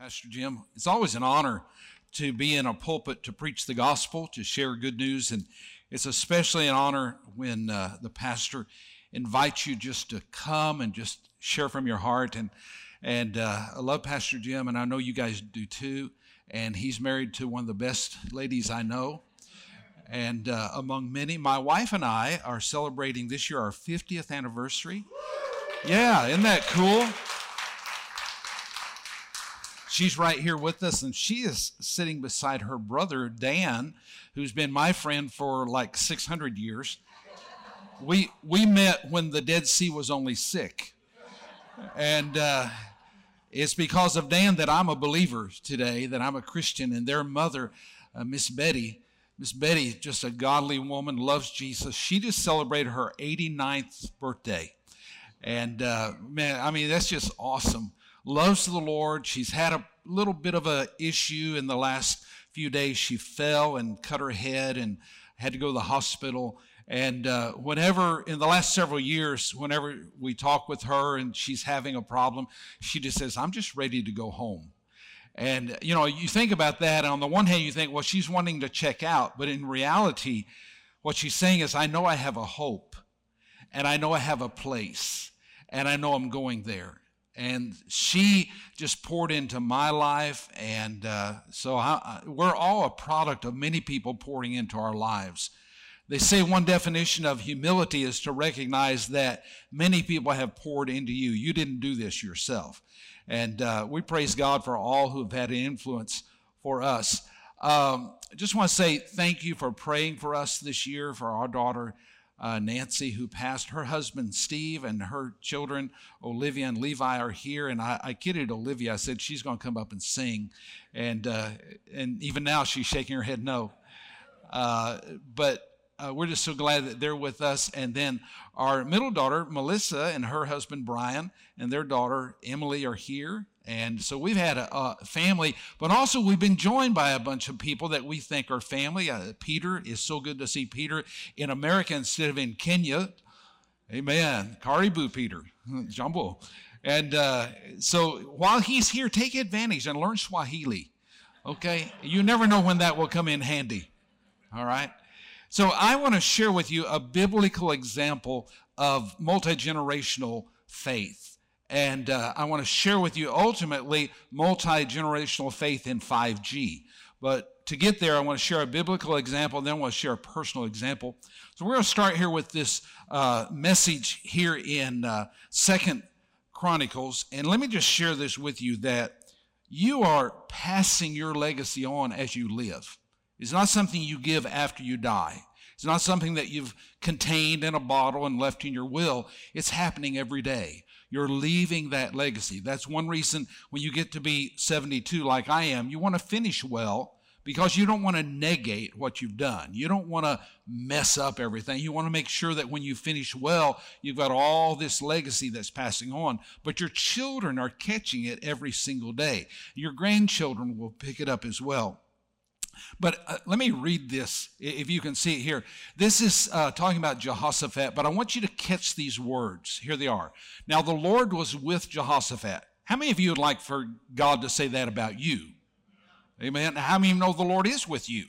Pastor Jim. It's always an honor to be in a pulpit to preach the gospel, to share good news, and it's especially an honor when uh, the pastor invites you just to come and just share from your heart. And and uh, I love Pastor Jim, and I know you guys do too. And he's married to one of the best ladies I know. And uh, among many, my wife and I are celebrating this year our 50th anniversary. Yeah, isn't that cool? She's right here with us, and she is sitting beside her brother, Dan, who's been my friend for like 600 years. We, we met when the Dead Sea was only sick. And uh, it's because of Dan that I'm a believer today, that I'm a Christian, and their mother, uh, Miss Betty, Miss Betty, just a godly woman, loves Jesus. She just celebrated her 89th birthday. And uh, man, I mean, that's just awesome loves the Lord. She's had a little bit of a issue in the last few days. She fell and cut her head and had to go to the hospital. And uh, whenever, in the last several years, whenever we talk with her and she's having a problem, she just says, I'm just ready to go home. And, you know, you think about that. On the one hand, you think, well, she's wanting to check out. But in reality, what she's saying is, I know I have a hope, and I know I have a place, and I know I'm going there and she just poured into my life. And uh, so I, we're all a product of many people pouring into our lives. They say one definition of humility is to recognize that many people have poured into you. You didn't do this yourself. And uh, we praise god for all who have had an influence for us. Um, i just want to say thank you for praying for us this year for our daughter uh, Nancy, who passed. Her husband, Steve, and her children, Olivia and Levi, are here. And I, I kidded Olivia. I said she's going to come up and sing. And, uh, and even now she's shaking her head no. Uh, but uh, we're just so glad that they're with us. And then our middle daughter, Melissa, and her husband, Brian, and their daughter, Emily, are here. And so we've had a, a, family, but also we've been joined by a bunch of people that we think are family. Uh, Peter is so good to see Peter in America instead of in Kenya. Amen. Karibu Peter, Jambo. And uh, so while he's here, take advantage and learn Swahili. Okay? You never know when that will come in handy. All right? So I want to share with you a biblical example of multi generational faith. And uh, I want to share with you ultimately multi generational faith in 5G. But to get there, I want to share a biblical example, and then I want to share a personal example. So we're going to start here with this uh, message here in uh, Second Chronicles, and let me just share this with you that you are passing your legacy on as you live. It's not something you give after you die. It's not something that you've contained in a bottle and left in your will. It's happening every day. You're leaving that legacy. That's one reason when you get to be 72, like I am, you want to finish well because you don't want to negate what you've done. You don't want to mess up everything. You want to make sure that when you finish well, you've got all this legacy that's passing on. But your children are catching it every single day. Your grandchildren will pick it up as well. But uh, let me read this, if you can see it here. This is uh, talking about Jehoshaphat, but I want you to catch these words. Here they are. Now, the Lord was with Jehoshaphat. How many of you would like for God to say that about you? Amen. How many know the Lord is with you?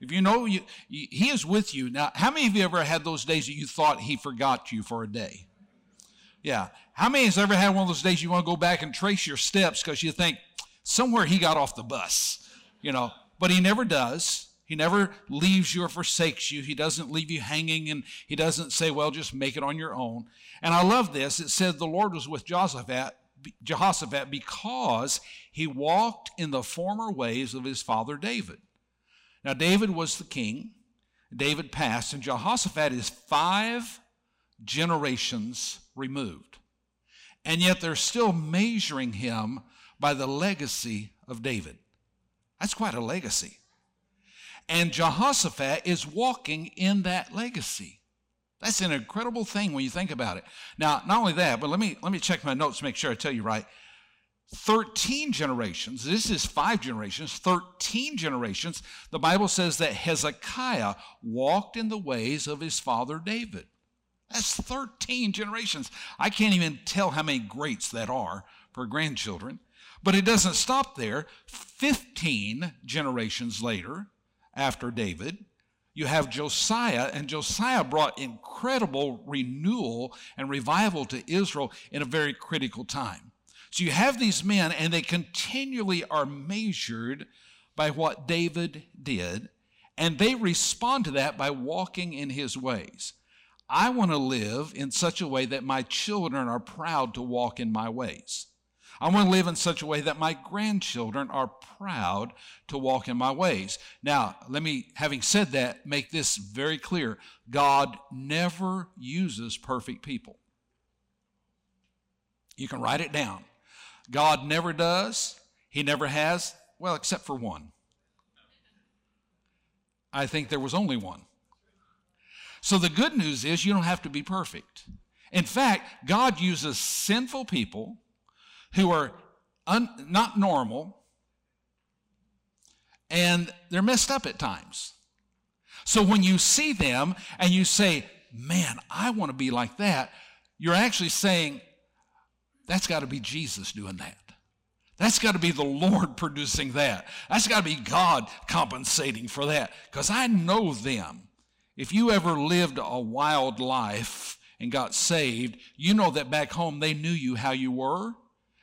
If you know you, He is with you. Now, how many of you ever had those days that you thought He forgot you for a day? Yeah. How many has ever had one of those days you want to go back and trace your steps because you think somewhere He got off the bus? You know, but he never does. He never leaves you or forsakes you. He doesn't leave you hanging and he doesn't say, well, just make it on your own. And I love this. It said the Lord was with Jehoshaphat, Jehoshaphat because he walked in the former ways of his father David. Now, David was the king. David passed, and Jehoshaphat is five generations removed. And yet they're still measuring him by the legacy of David. That's quite a legacy. And Jehoshaphat is walking in that legacy. That's an incredible thing when you think about it. Now, not only that, but let me let me check my notes to make sure I tell you right. 13 generations, this is five generations, 13 generations, the Bible says that Hezekiah walked in the ways of his father David. That's 13 generations. I can't even tell how many greats that are for grandchildren. But it doesn't stop there. 15 generations later, after David, you have Josiah, and Josiah brought incredible renewal and revival to Israel in a very critical time. So you have these men, and they continually are measured by what David did, and they respond to that by walking in his ways. I want to live in such a way that my children are proud to walk in my ways. I want to live in such a way that my grandchildren are proud to walk in my ways. Now, let me, having said that, make this very clear God never uses perfect people. You can write it down. God never does, He never has, well, except for one. I think there was only one. So the good news is you don't have to be perfect. In fact, God uses sinful people who are un, not normal and they're messed up at times. So when you see them and you say, Man, I want to be like that, you're actually saying, That's got to be Jesus doing that. That's got to be the Lord producing that. That's got to be God compensating for that. Because I know them. If you ever lived a wild life and got saved, you know that back home they knew you how you were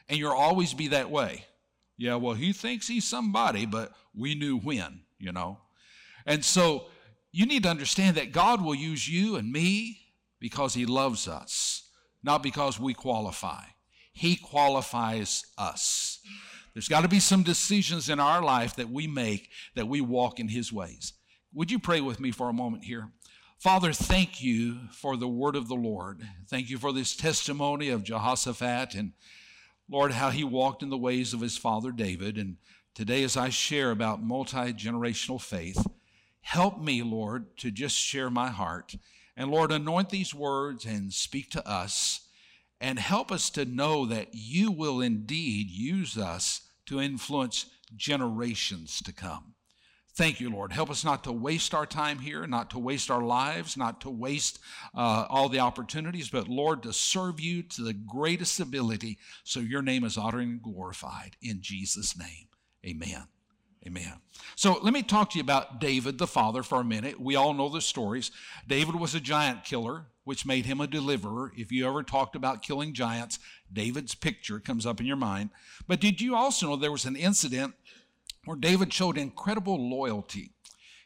and you'll always be that way. Yeah, well, he thinks he's somebody, but we knew when, you know. And so you need to understand that God will use you and me because he loves us, not because we qualify. He qualifies us. There's got to be some decisions in our life that we make that we walk in his ways. Would you pray with me for a moment here? Father, thank you for the word of the Lord. Thank you for this testimony of Jehoshaphat and Lord, how he walked in the ways of his father David. And today, as I share about multi generational faith, help me, Lord, to just share my heart. And Lord, anoint these words and speak to us and help us to know that you will indeed use us to influence generations to come. Thank you, Lord. Help us not to waste our time here, not to waste our lives, not to waste uh, all the opportunities, but Lord, to serve you to the greatest ability so your name is honored and glorified. In Jesus' name, amen. Amen. So let me talk to you about David the father for a minute. We all know the stories. David was a giant killer, which made him a deliverer. If you ever talked about killing giants, David's picture comes up in your mind. But did you also know there was an incident where David showed incredible loyalty.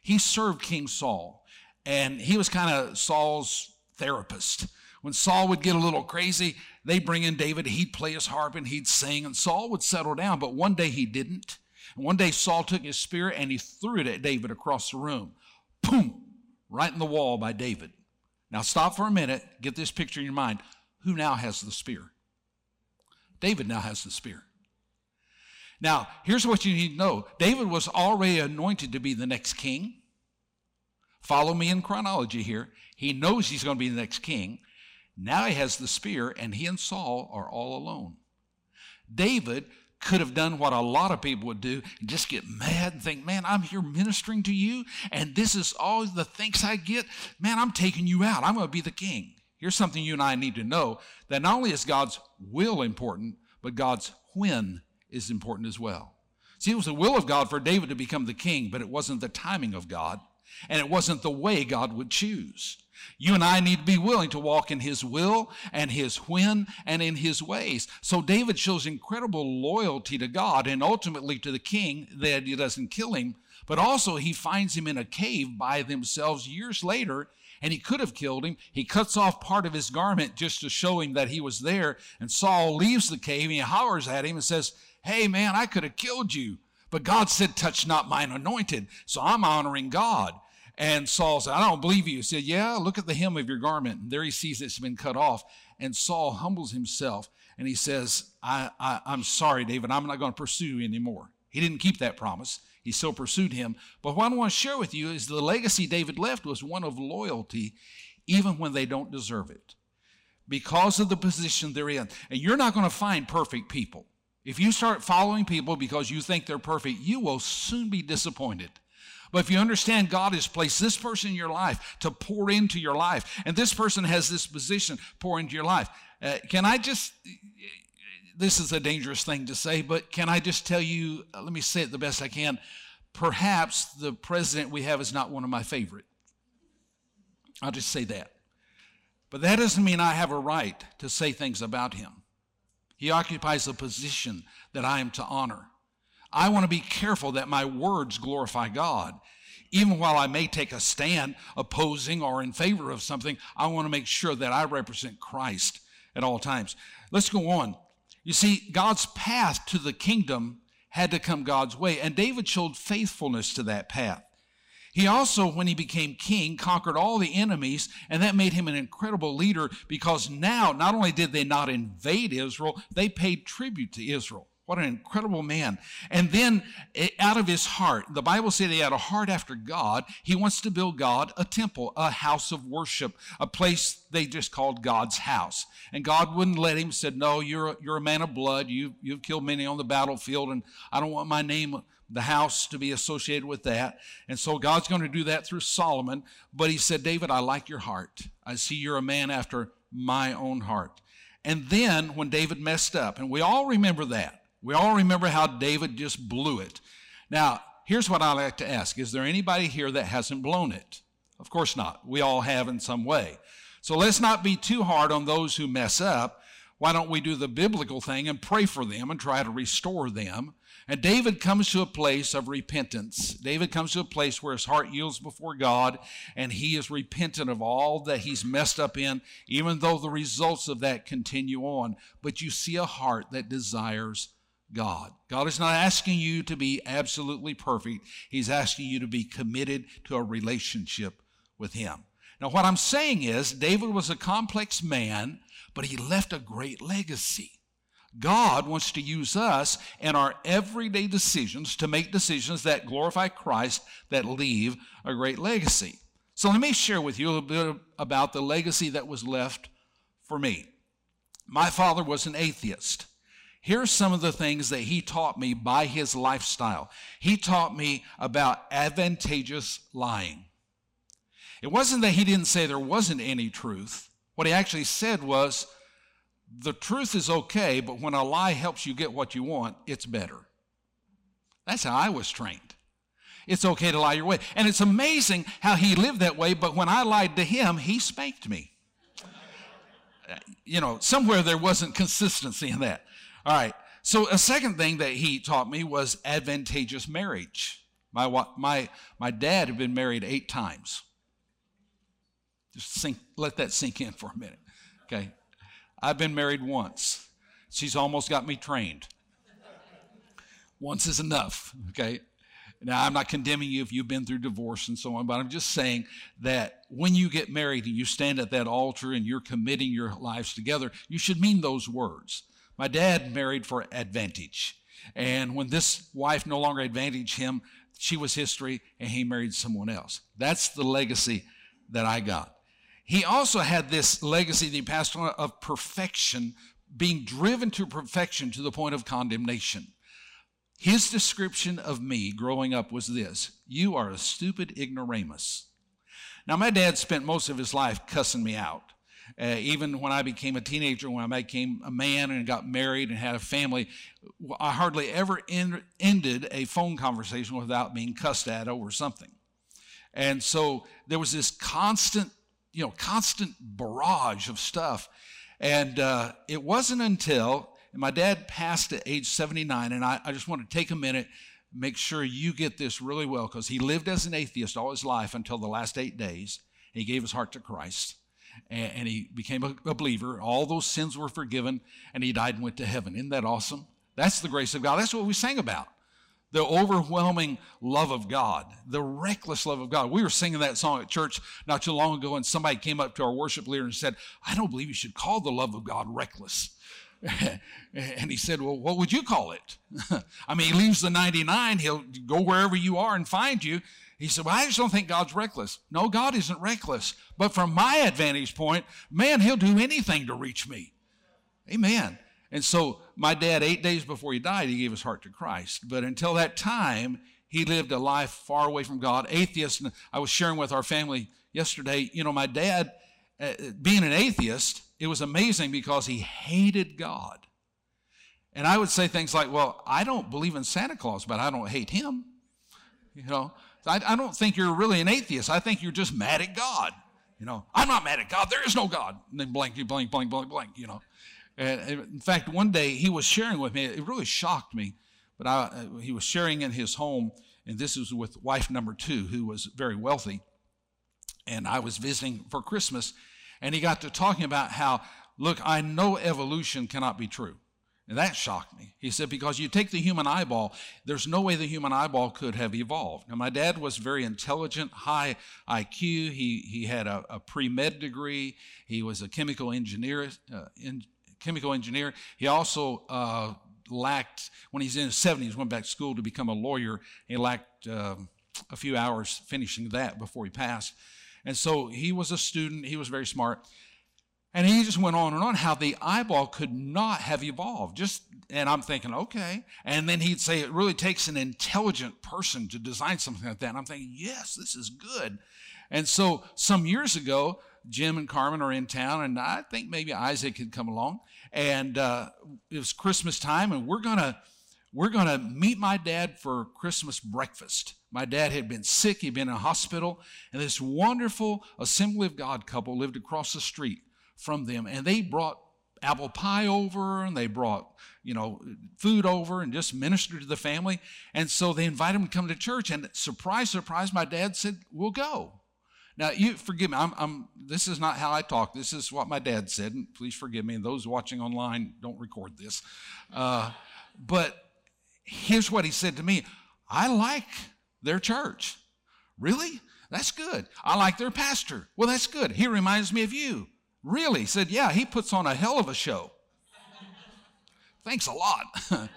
He served King Saul, and he was kind of Saul's therapist. When Saul would get a little crazy, they'd bring in David, he'd play his harp and he'd sing, and Saul would settle down. But one day he didn't. And one day Saul took his spear and he threw it at David across the room. Boom! Right in the wall by David. Now stop for a minute, get this picture in your mind. Who now has the spear? David now has the spear. Now, here's what you need to know David was already anointed to be the next king. Follow me in chronology here. He knows he's going to be the next king. Now he has the spear, and he and Saul are all alone. David could have done what a lot of people would do and just get mad and think, man, I'm here ministering to you, and this is all the thanks I get. Man, I'm taking you out. I'm going to be the king. Here's something you and I need to know that not only is God's will important, but God's when is important as well. See, it was the will of God for David to become the king, but it wasn't the timing of God, and it wasn't the way God would choose. You and I need to be willing to walk in his will and his when and in his ways. So David shows incredible loyalty to God and ultimately to the king that he doesn't kill him, but also he finds him in a cave by themselves years later and he could have killed him. He cuts off part of his garment just to show him that he was there. And Saul leaves the cave and he hollers at him and says, Hey, man, I could have killed you. But God said, Touch not mine anointed. So I'm honoring God. And Saul said, I don't believe you. He said, Yeah, look at the hem of your garment. And there he sees it's been cut off. And Saul humbles himself and he says, I, I, I'm sorry, David, I'm not going to pursue you anymore. He didn't keep that promise. He still pursued him. But what I want to share with you is the legacy David left was one of loyalty, even when they don't deserve it, because of the position they're in. And you're not going to find perfect people. If you start following people because you think they're perfect, you will soon be disappointed. But if you understand God has placed this person in your life to pour into your life, and this person has this position pour into your life, uh, can I just this is a dangerous thing to say, but can I just tell you, uh, let me say it the best I can. Perhaps the president we have is not one of my favorite. I'll just say that. But that doesn't mean I have a right to say things about him. He occupies a position that I am to honor. I want to be careful that my words glorify God. Even while I may take a stand opposing or in favor of something, I want to make sure that I represent Christ at all times. Let's go on. You see, God's path to the kingdom had to come God's way, and David showed faithfulness to that path. He also, when he became king, conquered all the enemies, and that made him an incredible leader because now, not only did they not invade Israel, they paid tribute to Israel. What an incredible man. And then eh, out of his heart, the Bible said he had a heart after God. He wants to build God a temple, a house of worship, a place they just called God's house. And God wouldn't let him, said, No, you're a, you're a man of blood. You, you've killed many on the battlefield, and I don't want my name, the house, to be associated with that. And so God's going to do that through Solomon. But he said, David, I like your heart. I see you're a man after my own heart. And then when David messed up, and we all remember that. We all remember how David just blew it. Now, here's what I like to ask Is there anybody here that hasn't blown it? Of course not. We all have in some way. So let's not be too hard on those who mess up. Why don't we do the biblical thing and pray for them and try to restore them? And David comes to a place of repentance. David comes to a place where his heart yields before God and he is repentant of all that he's messed up in, even though the results of that continue on. But you see a heart that desires God. God is not asking you to be absolutely perfect. He's asking you to be committed to a relationship with Him. Now, what I'm saying is, David was a complex man, but he left a great legacy. God wants to use us in our everyday decisions to make decisions that glorify Christ, that leave a great legacy. So, let me share with you a little bit about the legacy that was left for me. My father was an atheist. Here's some of the things that he taught me by his lifestyle. He taught me about advantageous lying. It wasn't that he didn't say there wasn't any truth. What he actually said was, the truth is okay, but when a lie helps you get what you want, it's better. That's how I was trained. It's okay to lie your way. And it's amazing how he lived that way, but when I lied to him, he spanked me. You know, somewhere there wasn't consistency in that. All right. So a second thing that he taught me was advantageous marriage. My, my, my dad had been married eight times. Just sink, let that sink in for a minute. Okay. I've been married once. She's almost got me trained. Once is enough. Okay. Now, I'm not condemning you if you've been through divorce and so on, but I'm just saying that when you get married and you stand at that altar and you're committing your lives together, you should mean those words. My dad married for advantage. And when this wife no longer advantaged him, she was history and he married someone else. That's the legacy that I got. He also had this legacy that he passed on of perfection, being driven to perfection to the point of condemnation. His description of me growing up was this You are a stupid ignoramus. Now, my dad spent most of his life cussing me out. Uh, even when I became a teenager, when I became a man and got married and had a family, I hardly ever in, ended a phone conversation without being cussed at over something. And so there was this constant, you know, constant barrage of stuff. And uh, it wasn't until my dad passed at age 79, and I, I just want to take a minute, make sure you get this really well, because he lived as an atheist all his life until the last eight days. He gave his heart to Christ and, and he became a, a believer. All those sins were forgiven, and he died and went to heaven. Isn't that awesome? That's the grace of God. That's what we sang about. The overwhelming love of God, the reckless love of God. We were singing that song at church not too long ago, and somebody came up to our worship leader and said, I don't believe you should call the love of God reckless. and he said, Well, what would you call it? I mean, he leaves the 99, he'll go wherever you are and find you. He said, Well, I just don't think God's reckless. No, God isn't reckless. But from my advantage point, man, he'll do anything to reach me. Amen. And so my dad, eight days before he died, he gave his heart to Christ. But until that time, he lived a life far away from God, atheist. And I was sharing with our family yesterday, you know, my dad, uh, being an atheist, it was amazing because he hated God. And I would say things like, well, I don't believe in Santa Claus, but I don't hate him. You know, I, I don't think you're really an atheist. I think you're just mad at God. You know, I'm not mad at God. There is no God. And then blank, blank, blank, blank, blank, you know. And in fact, one day he was sharing with me, it really shocked me, but I, he was sharing in his home, and this was with wife number two, who was very wealthy. And I was visiting for Christmas, and he got to talking about how, look, I know evolution cannot be true. And that shocked me. He said, because you take the human eyeball, there's no way the human eyeball could have evolved. Now, my dad was very intelligent, high IQ. He, he had a, a pre med degree. He was a chemical engineer. Uh, in, chemical engineer. He also uh, lacked, when he's in his 70s, went back to school to become a lawyer. He lacked uh, a few hours finishing that before he passed. And so he was a student, he was very smart. And he just went on and on how the eyeball could not have evolved. Just and I'm thinking, okay. And then he'd say it really takes an intelligent person to design something like that. And I'm thinking, yes, this is good. And so some years ago, Jim and Carmen are in town, and I think maybe Isaac had come along. And uh, it was Christmas time, and we're gonna we're gonna meet my dad for Christmas breakfast. My dad had been sick; he'd been in a hospital, and this wonderful Assembly of God couple lived across the street from them. And they brought apple pie over and they brought, you know, food over and just ministered to the family. And so they invited him to come to church. And surprise, surprise, my dad said, We'll go. Now, you forgive me, I'm, I'm, this is not how I talk. This is what my dad said. And please forgive me. And those watching online, don't record this. Uh, but here's what he said to me I like their church. Really? That's good. I like their pastor. Well, that's good. He reminds me of you. Really? He said, Yeah, he puts on a hell of a show. Thanks a lot.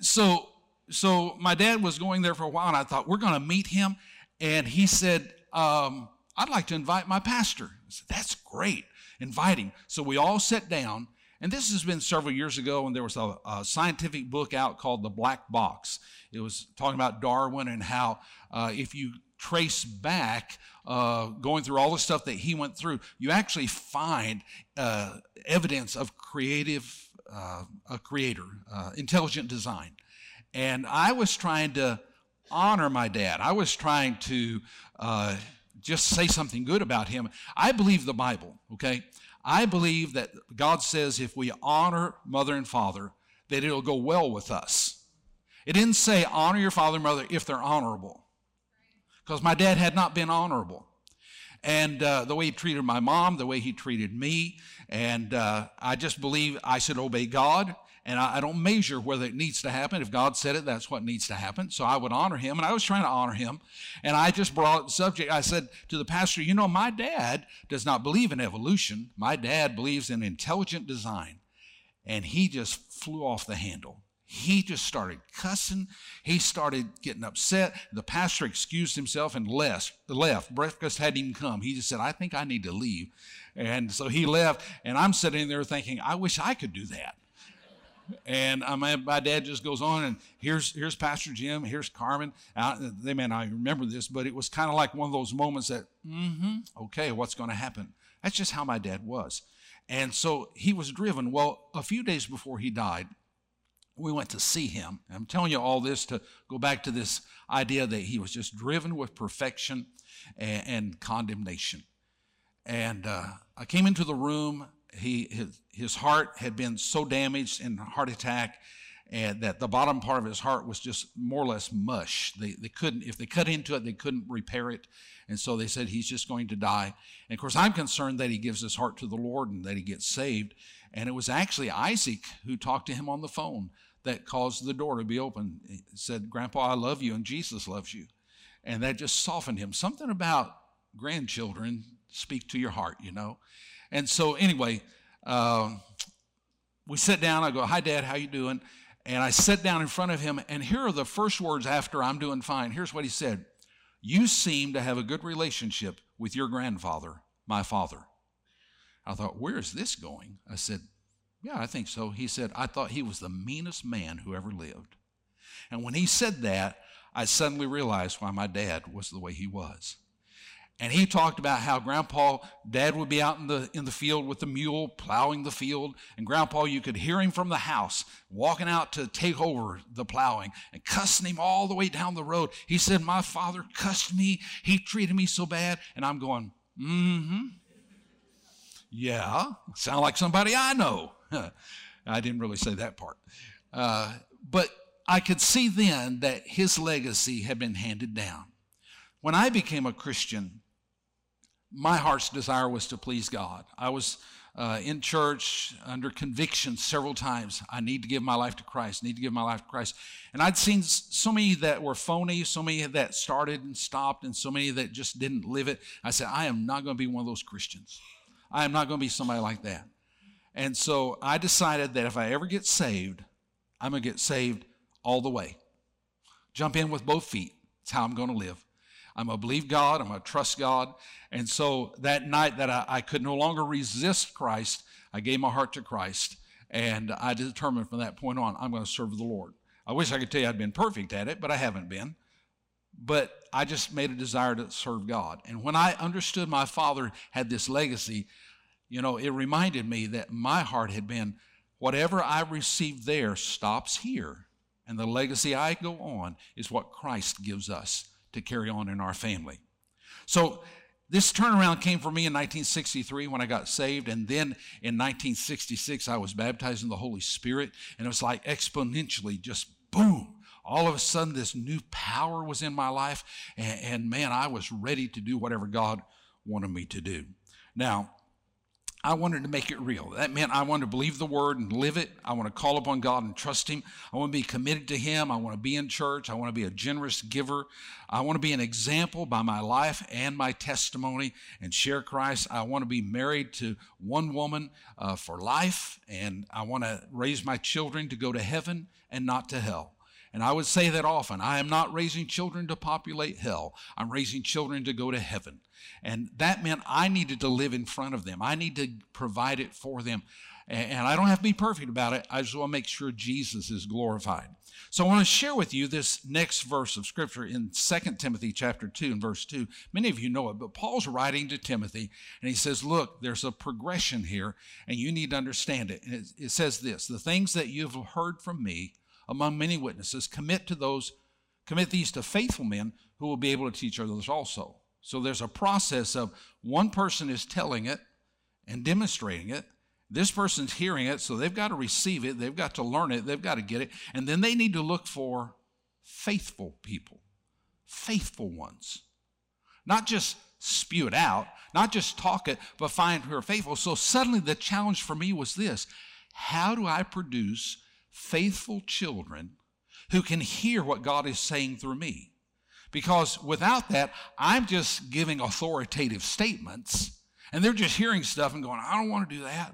so, so my dad was going there for a while, and I thought, We're going to meet him. And he said, um, I'd like to invite my pastor. I said, That's great. Inviting. So we all sat down, and this has been several years ago, and there was a, a scientific book out called The Black Box. It was talking about Darwin and how uh, if you trace back, uh, going through all the stuff that he went through, you actually find uh, evidence of creative, uh, a creator, uh, intelligent design. And I was trying to honor my dad. I was trying to uh, just say something good about him. I believe the Bible, okay? I believe that God says if we honor mother and father, that it'll go well with us. It didn't say honor your father and mother if they're honorable because my dad had not been honorable. And uh, the way he treated my mom, the way he treated me, and uh, I just believe I should obey God. And I, I, don't measure whether it needs to happen. If God said it, that's what needs to happen. So I would honor him, and I was trying to honor him. And I just brought the subject. I said to the pastor, You know, my dad does not believe in evolution, my dad believes in intelligent design. And he just flew off the handle he just started cussing. He started getting upset. The pastor excused himself and left. Left. Breakfast hadn't even come. He just said, "I think I need to leave," and so he left. And I'm sitting there thinking, "I wish I could do that." And my dad just goes on, and here's here's Pastor Jim, here's Carmen. They may not remember this, but it was kind of like one of those moments that, mm-hmm, okay, what's going to happen? That's just how my dad was. And so he was driven. Well, a few days before he died, we went to see him. I'm telling you all this to go back to this idea that he was just driven with perfection and, and condemnation. And uh, I came into the room. He his, his heart had been so damaged in a heart attack, and that the bottom part of his heart was just more or less mush. They they couldn't if they cut into it, they couldn't repair it, and so they said he's just going to die. And of course, I'm concerned that he gives his heart to the Lord and that he gets saved. And it was actually Isaac who talked to him on the phone that caused the door to be open. He said, Grandpa, I love you and Jesus loves you. And that just softened him. Something about grandchildren speak to your heart, you know. And so anyway, uh, we sit down. I go, "Hi, Dad. How you doing?" And I sit down in front of him, and here are the first words after I'm doing fine. Here's what he said: "You seem to have a good relationship with your grandfather, my father." I thought, "Where is this going?" I said, yeah, I think so. He said, I thought he was the meanest man who ever lived. And when he said that, I suddenly realized why my dad was the way he was. And he talked about how grandpa, dad would be out in the, in the field with the mule, plowing the field. And grandpa, you could hear him from the house walking out to take over the plowing and cussing him all the way down the road. He said, My father cussed me. He treated me so bad. And I'm going, Mm hmm. Yeah, sound like somebody I know. I didn't really say that part. Uh, but I could see then that his legacy had been handed down. When I became a Christian, my heart's desire was to please God. I was uh, in church under conviction several times. I need to give my life to Christ, need to give my life to Christ. And I'd seen so many that were phony, so many that started and stopped, and so many that just didn't live it. I said, I am not going to be one of those Christians. I am not going to be somebody like that. And so I decided that if I ever get saved, I'm going to get saved all the way. Jump in with both feet. That's how I'm going to live. I'm going to believe God. I'm going to trust God. And so that night that I, I could no longer resist Christ, I gave my heart to Christ. And I determined from that point on, I'm going to serve the Lord. I wish I could tell you I'd been perfect at it, but I haven't been. But I just made a desire to serve God. And when I understood my father had this legacy, you know, it reminded me that my heart had been whatever I received there stops here. And the legacy I go on is what Christ gives us to carry on in our family. So this turnaround came for me in 1963 when I got saved. And then in 1966, I was baptized in the Holy Spirit. And it was like exponentially just boom. All of a sudden, this new power was in my life. And, and man, I was ready to do whatever God wanted me to do. Now, I wanted to make it real. That meant I wanted to believe the word and live it. I want to call upon God and trust Him. I want to be committed to Him. I want to be in church. I want to be a generous giver. I want to be an example by my life and my testimony and share Christ. I want to be married to one woman uh, for life, and I want to raise my children to go to heaven and not to hell. And I would say that often. I am not raising children to populate hell. I'm raising children to go to heaven. And that meant I needed to live in front of them. I need to provide it for them. And I don't have to be perfect about it. I just want to make sure Jesus is glorified. So I want to share with you this next verse of scripture in 2 Timothy chapter 2 and verse 2. Many of you know it, but Paul's writing to Timothy and he says, look, there's a progression here and you need to understand it. And it, it says this, the things that you've heard from me among many witnesses, commit to those, commit these to faithful men who will be able to teach others also. So there's a process of one person is telling it and demonstrating it. This person's hearing it, so they've got to receive it, they've got to learn it, they've got to get it, and then they need to look for faithful people, faithful ones. Not just spew it out, not just talk it, but find who are faithful. So suddenly the challenge for me was this how do I produce faithful children who can hear what God is saying through me. Because without that, I'm just giving authoritative statements and they're just hearing stuff and going, I don't want to do that.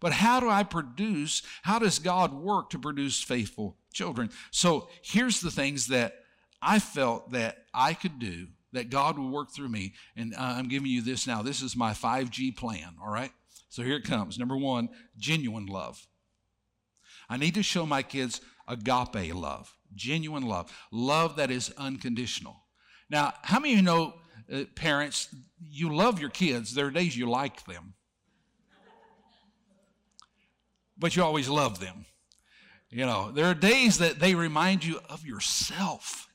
But how do I produce, how does God work to produce faithful children? So here's the things that I felt that I could do, that God would work through me. And uh, I'm giving you this now. This is my 5G plan, all right? So here it comes. Number one, genuine love. I need to show my kids agape love, genuine love, love that is unconditional. Now, how many of you know, uh, parents, you love your kids? There are days you like them, but you always love them. You know, there are days that they remind you of yourself.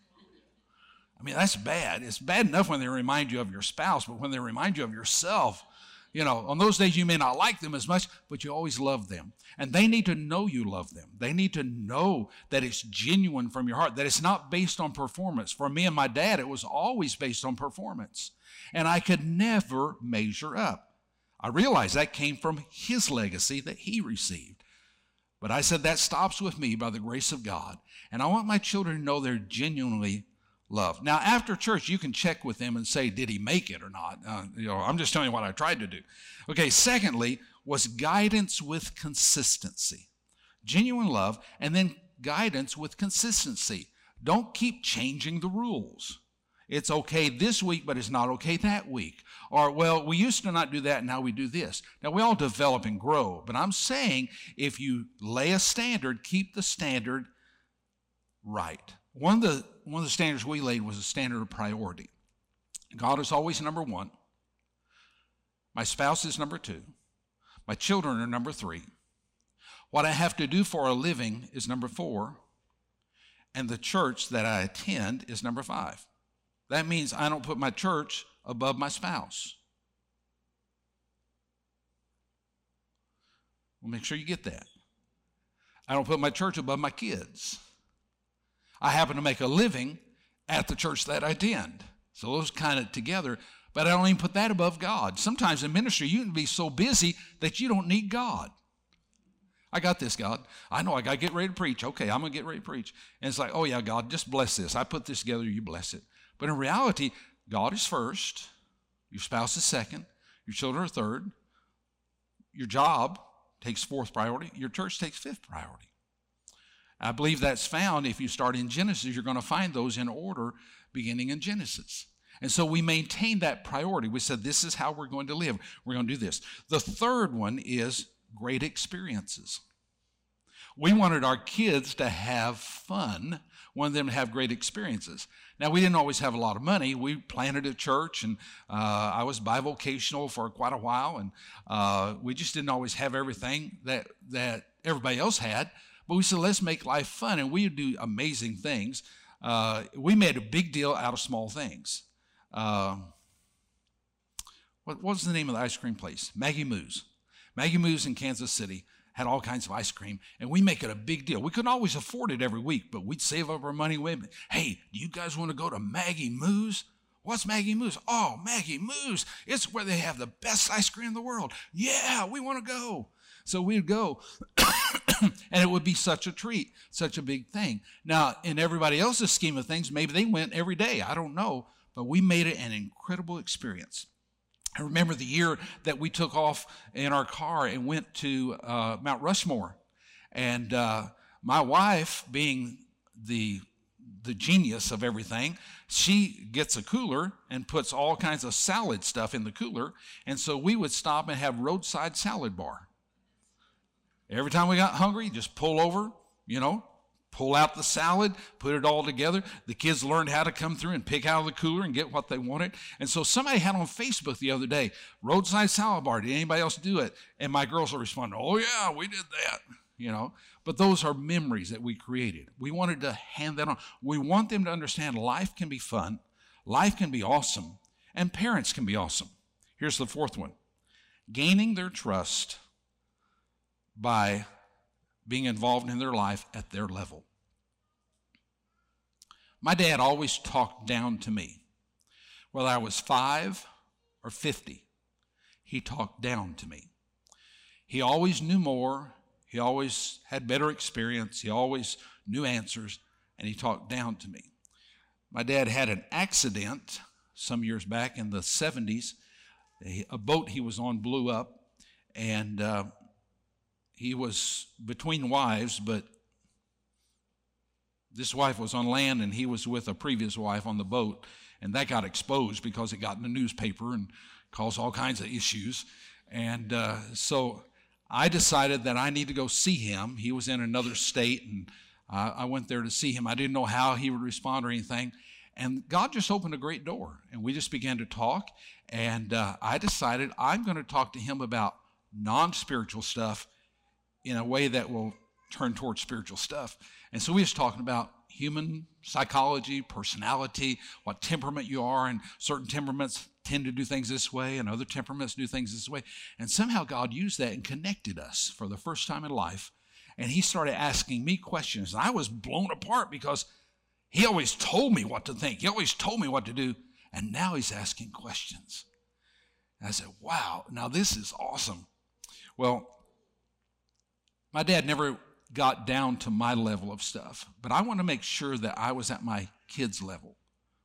I mean, that's bad. It's bad enough when they remind you of your spouse, but when they remind you of yourself, you know, on those days you may not like them as much, but you always love them. And they need to know you love them. They need to know that it's genuine from your heart, that it's not based on performance. For me and my dad, it was always based on performance. And I could never measure up. I realized that came from his legacy that he received. But I said that stops with me by the grace of God. And I want my children to know they're genuinely love. Now, after church, you can check with them and say, did he make it or not? Uh, you know, I'm just telling you what I tried to do. Okay, secondly, was guidance with consistency. Genuine love, and then guidance with consistency. Don't keep changing the rules. It's okay this week, but it's not okay that week. Or, well, we used to not do that, and now we do this. Now, we all develop and grow, but I'm saying if you lay a standard, keep the standard right. One of the, one of the standards we laid was a standard of priority. God is always number one. My spouse is number two. My children are number three. What I have to do for a living is number four. And the church that I attend is number five. That means I don't put my church above my spouse. Well, make sure you get that. I don't put my church above my kids. I happen to make a living at the church that I attend. So those kind of together, but I don't even put that above God. Sometimes in ministry, you can be so busy that you don't need God. I got this, God. I know I got to get ready to preach. Okay, I'm going to get ready to preach. And it's like, oh, yeah, God, just bless this. I put this together, you bless it. But in reality, God is first, your spouse is second, your children are third, your job takes fourth priority, your church takes fifth priority. I believe that's found if you start in Genesis, you're going to find those in order beginning in Genesis. And so we maintain that priority. We said, this is how we're going to live. We're going to do this. The third one is great experiences. We wanted our kids to have fun, wanted them to have great experiences. Now, we didn't always have a lot of money. We planted a church, and uh, I was bivocational for quite a while, and uh, we just didn't always have everything that, that everybody else had. But we said, let's make life fun, and we do amazing things. Uh, we made a big deal out of small things. Uh, what, what, was the name of the ice cream place? Maggie Moo's. Maggie Moo's in Kansas City had all kinds of ice cream, and we make it a big deal. We couldn't always afford it every week, but we'd save up our money. With, hey, do you guys want to go to Maggie Moo's? What's Maggie Moo's? Oh, Maggie Moo's. It's where they have the best ice cream in the world. Yeah, we want to go. So we'd go, and it would be such a treat, such a big thing. Now, in everybody else's scheme of things, maybe they went every day. I don't know. But we made it an incredible experience. I remember the year that we took off in our car and went to uh, Mount Rushmore. And uh, my wife, being the the genius of everything, she gets a cooler and puts all kinds of salad stuff in the cooler. And so we would stop and have roadside salad bar. Every time we got hungry, just pull over, you know, pull out the salad, put it all together. The kids learned how to come through and pick out of the cooler and get what they wanted. And so somebody had on Facebook the other day, roadside salad bar. Did anybody else do it? And my girls are responding, oh yeah, we did that. You know, but those are memories that we created. We wanted to hand that on. We want them to understand life can be fun, life can be awesome, and parents can be awesome. Here's the fourth one gaining their trust by being involved in their life at their level. My dad always talked down to me. Whether I was five or 50, he talked down to me. He always knew more. He always had better experience. He always knew answers, and he talked down to me. My dad had an accident some years back in the 70s. A boat he was on blew up, and uh, he was between wives, but this wife was on land and he was with a previous wife on the boat. And that got exposed because it got in the newspaper and caused all kinds of issues. And uh, so I decided that I need to go see him. He was in another state, and uh, I went there to see him. I didn't know how he would respond or anything. And God just opened a great door, and we just began to talk. And uh, I decided I'm going to talk to him about non spiritual stuff in a way that will turn towards spiritual stuff. And so we was talking about human psychology, personality, what temperament you are, and certain temperaments tend to do things this way, and other temperaments do things this way. And somehow God used that and connected us for the first time in life. And He started asking me questions. And I was blown apart because He always told me what to think, He always told me what to do. And now He's asking questions. And I said, wow, now this is awesome. Well, my dad never got down to my level of stuff, but I want to make sure that I was at my kids' level.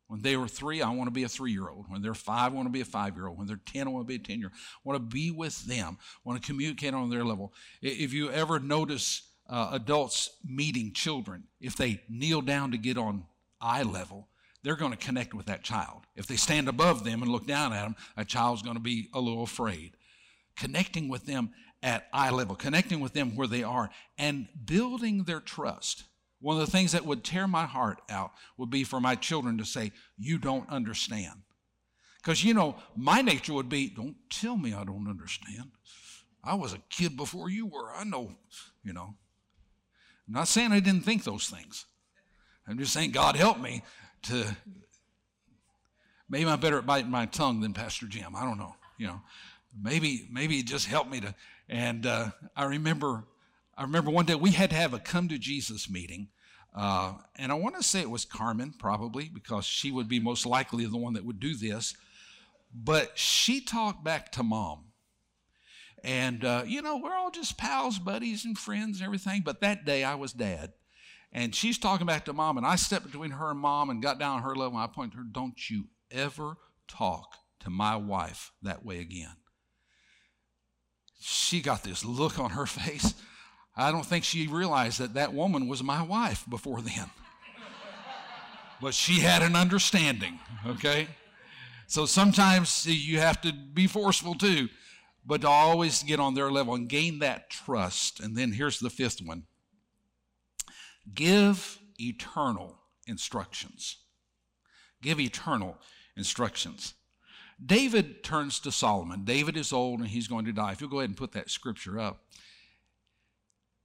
When they were three, I want to be a three year old. When they're five, I want to be a five year old. When they're 10, I want to be a 10 year old. I want to be with them, I want to communicate on their level. If you ever notice uh, adults meeting children, if they kneel down to get on eye level, they're going to connect with that child. If they stand above them and look down at them, a child's going to be a little afraid. Connecting with them at eye level, connecting with them where they are, and building their trust. One of the things that would tear my heart out would be for my children to say, You don't understand. Because, you know, my nature would be don't tell me I don't understand. I was a kid before you were. I know, you know. I'm not saying I didn't think those things. I'm just saying, God help me to. Maybe I'm better at biting my tongue than Pastor Jim. I don't know. You know, maybe maybe it just helped me to. And uh, I remember, I remember one day we had to have a come to Jesus meeting, uh, and I want to say it was Carmen probably because she would be most likely the one that would do this. But she talked back to mom. And, uh, you know, we're all just pals, buddies, and friends and everything. But that day I was dad. And she's talking back to mom, and I stepped between her and mom and got down on her level. And I pointed to her, Don't you ever talk to my wife that way again. She got this look on her face. I don't think she realized that that woman was my wife before then. but she had an understanding, okay? So sometimes you have to be forceful too, but to always get on their level and gain that trust. And then here's the fifth one give eternal instructions. Give eternal instructions. David turns to Solomon. David is old and he's going to die. If you'll go ahead and put that scripture up.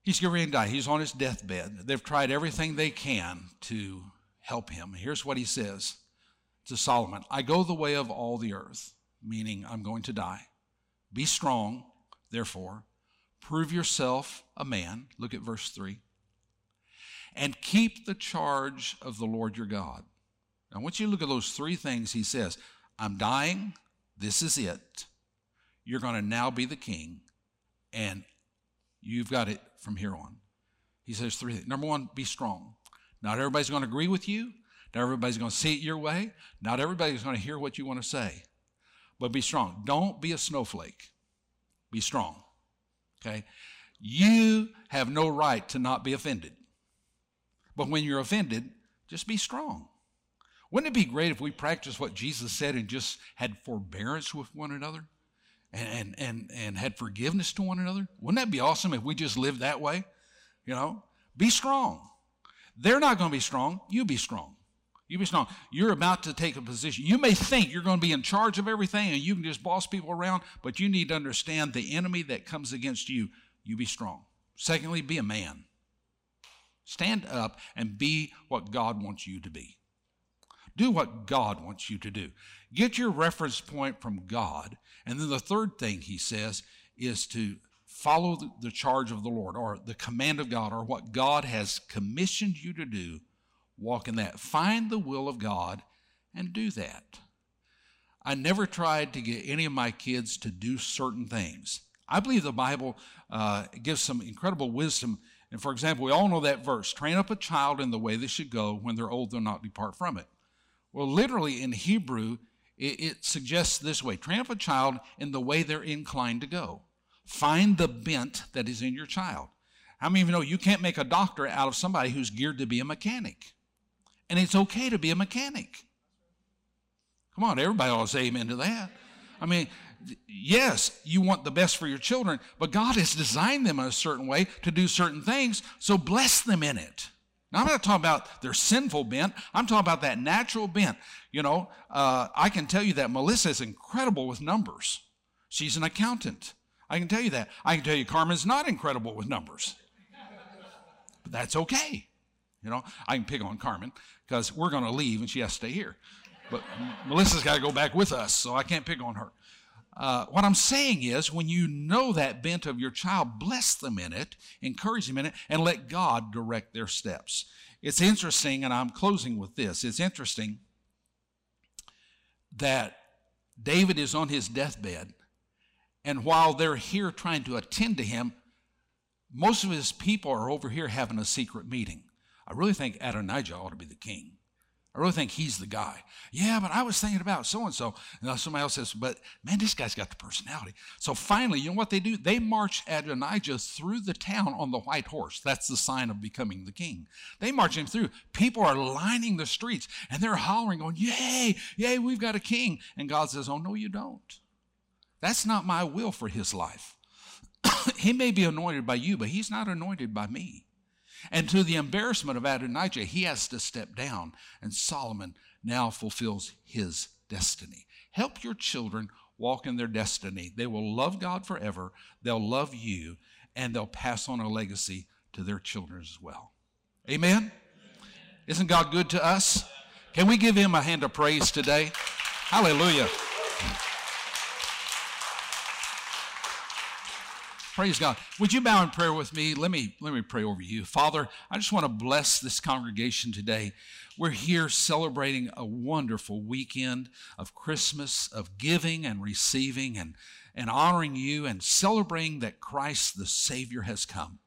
He's going to die. He's on his deathbed. They've tried everything they can to help him. Here's what he says to Solomon I go the way of all the earth, meaning I'm going to die. Be strong, therefore, prove yourself a man. Look at verse 3. And keep the charge of the Lord your God. I want you look at those three things he says I'm dying, this is it. You're going to now be the king, and you've got it from here on. He says three things. Number one, be strong. Not everybody's going to agree with you. Not everybody's going to see it your way. Not everybody's going to hear what you want to say. But be strong. Don't be a snowflake. Be strong. Okay? You have no right to not be offended. But when you're offended, just be strong. Wouldn't it be great if we practiced what Jesus said and just had forbearance with one another and, and, and, had forgiveness to one another? Wouldn't that be awesome if we just lived that way? You know, be strong. They're not going to be strong. You be strong. You be strong. You're about to take a position. You may think you're going to be in charge of everything and you can just boss people around, but you need to understand the enemy that comes against you. You be strong. Secondly, be a man. Stand up and be what God wants you to be. Do what God wants you to do. Get your reference point from God. And then the third thing he says is to follow the charge of the Lord or the command of God or what God has commissioned you to do walk in that. Find the will of God and do that. I never tried to get any of my kids to do certain things. I believe the Bible uh, gives some incredible wisdom. And for example, we all know that verse train up a child in the way they should go. When they're old, they'll not depart from it. Well, literally in Hebrew, it, it suggests this way train up a child in the way they're inclined to go. Find the bent that is in your child. How many of you know you can't make a doctor out of somebody who's geared to be a mechanic? And it's okay to be a mechanic. Come on, everybody ought to say amen to that. I mean, yes, you want the best for your children, but God has designed them in a certain way to do certain things, so bless them in it. Now, I'm not talking about their sinful bent. I'm talking about that natural bent. You know, uh, I can tell you that Melissa is incredible with numbers. She's an accountant. I can tell you that. I can tell you Carmen's not incredible with numbers. But that's okay. You know, I can pick on Carmen because we're going to leave and she has to stay here. But Melissa's got to go back with us, so I can't pick on her. Uh, what I'm saying is, when you know that bent of your child, bless them in it, encourage them in it, and let God direct their steps. It's interesting, and I'm closing with this. It's interesting that David is on his deathbed, and while they're here trying to attend to him, most of his people are over here having a secret meeting. I really think Adonijah ought to be the king. I really think he's the guy. Yeah, but I was thinking about so and so. And somebody else says, but man, this guy's got the personality. So finally, you know what they do? They march Adonijah through the town on the white horse. That's the sign of becoming the king. They march him through. People are lining the streets and they're hollering, going, Yay, yay, we've got a king. And God says, Oh, no, you don't. That's not my will for his life. he may be anointed by you, but he's not anointed by me. And to the embarrassment of Adonijah, he has to step down, and Solomon now fulfills his destiny. Help your children walk in their destiny. They will love God forever, they'll love you, and they'll pass on a legacy to their children as well. Amen? Isn't God good to us? Can we give him a hand of praise today? Hallelujah. Praise God. Would you bow in prayer with me? Let me let me pray over you. Father, I just want to bless this congregation today. We're here celebrating a wonderful weekend of Christmas, of giving and receiving and, and honoring you and celebrating that Christ the Savior has come.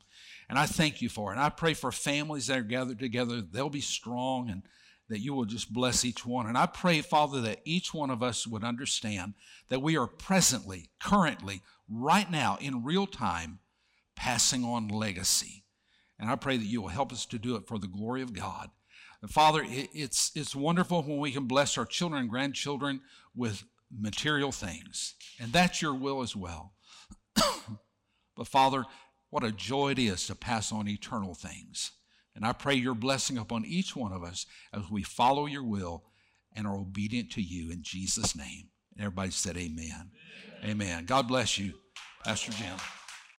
And I thank you for it. And I pray for families that are gathered together, they'll be strong and that you will just bless each one. And I pray, Father, that each one of us would understand that we are presently, currently, right now, in real time, passing on legacy. And I pray that you will help us to do it for the glory of God. Father, it's, it's wonderful when we can bless our children and grandchildren with material things. And that's your will as well. but Father, what a joy it is to pass on eternal things. And I pray your blessing upon each one of us as we follow your will and are obedient to you in Jesus' name. Everybody said, Amen. Amen. amen. God bless you, Pastor Jim.